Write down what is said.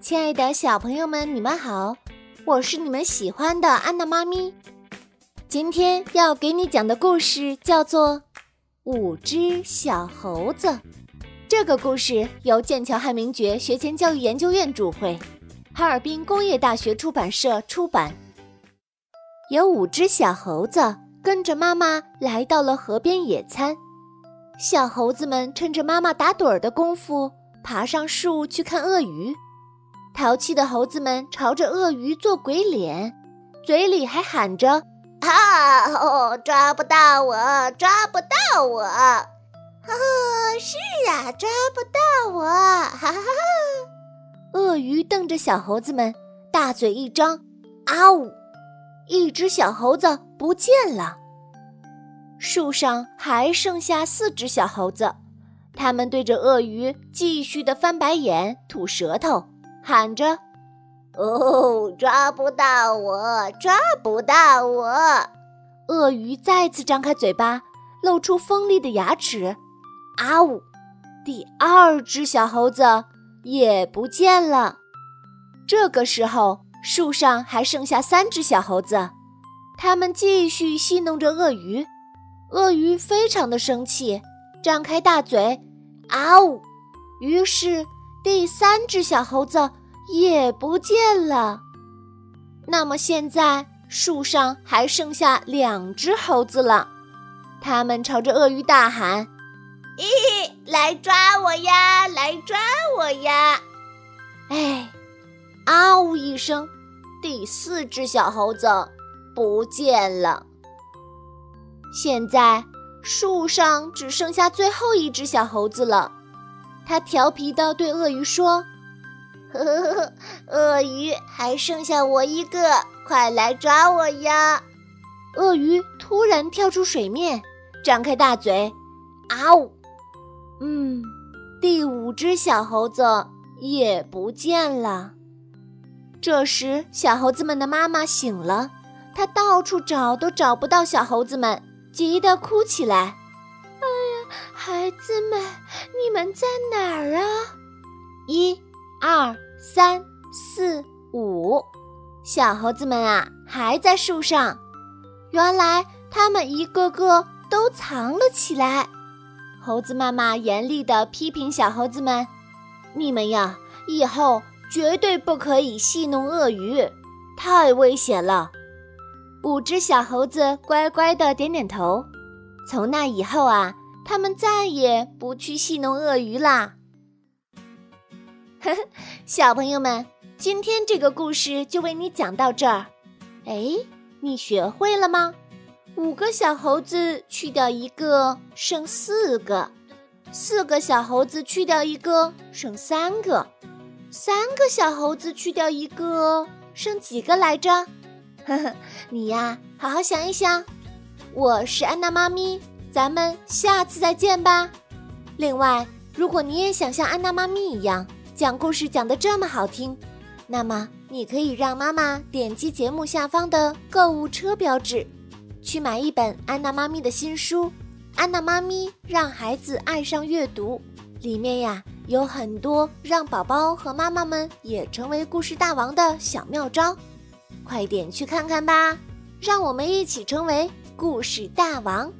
亲爱的小朋友们，你们好，我是你们喜欢的安娜妈咪。今天要给你讲的故事叫做《五只小猴子》。这个故事由剑桥汉明爵学前教育研究院主会，哈尔滨工业大学出版社出版。有五只小猴子跟着妈妈来到了河边野餐。小猴子们趁着妈妈打盹儿的功夫，爬上树去看鳄鱼。淘气的猴子们朝着鳄鱼做鬼脸，嘴里还喊着：“啊哦，抓不到我，抓不到我！啊，是啊，抓不到我！” 哈哈哈！鳄鱼瞪着小猴子们，大嘴一张，啊呜！一只小猴子不见了。树上还剩下四只小猴子，他们对着鳄鱼继续的翻白眼、吐舌头，喊着：“哦，抓不到我，抓不到我！”鳄鱼再次张开嘴巴，露出锋利的牙齿，啊呜！第二只小猴子也不见了。这个时候，树上还剩下三只小猴子，他们继续戏弄着鳄鱼。鳄鱼非常的生气，张开大嘴，啊呜！于是第三只小猴子也不见了。那么现在树上还剩下两只猴子了，他们朝着鳄鱼大喊：“咦，来抓我呀！来抓我呀！”哎，啊呜一声，第四只小猴子不见了。现在树上只剩下最后一只小猴子了，他调皮地对鳄鱼说：“呵呵呵，鳄鱼还剩下我一个，快来抓我呀！”鳄鱼突然跳出水面，张开大嘴，啊呜！嗯，第五只小猴子也不见了。这时，小猴子们的妈妈醒了，她到处找都找不到小猴子们。急得哭起来！孩子们，你们在哪儿啊？一、二、三、四、五，小猴子们啊，还在树上。原来他们一个个都藏了起来。猴子妈妈严厉地批评小猴子们：“你们呀，以后绝对不可以戏弄鳄鱼，太危险了。”五只小猴子乖乖的点点头。从那以后啊，他们再也不去戏弄鳄鱼啦。小朋友们，今天这个故事就为你讲到这儿。哎，你学会了吗？五个小猴子去掉一个，剩四个；四个小猴子去掉一个，剩三个；三个小猴子去掉一个，剩几个来着？呵呵，你呀，好好想一想。我是安娜妈咪，咱们下次再见吧。另外，如果你也想像安娜妈咪一样讲故事讲得这么好听，那么你可以让妈妈点击节目下方的购物车标志，去买一本安娜妈咪的新书《安娜妈咪让孩子爱上阅读》，里面呀有很多让宝宝和妈妈们也成为故事大王的小妙招。快点去看看吧，让我们一起成为故事大王。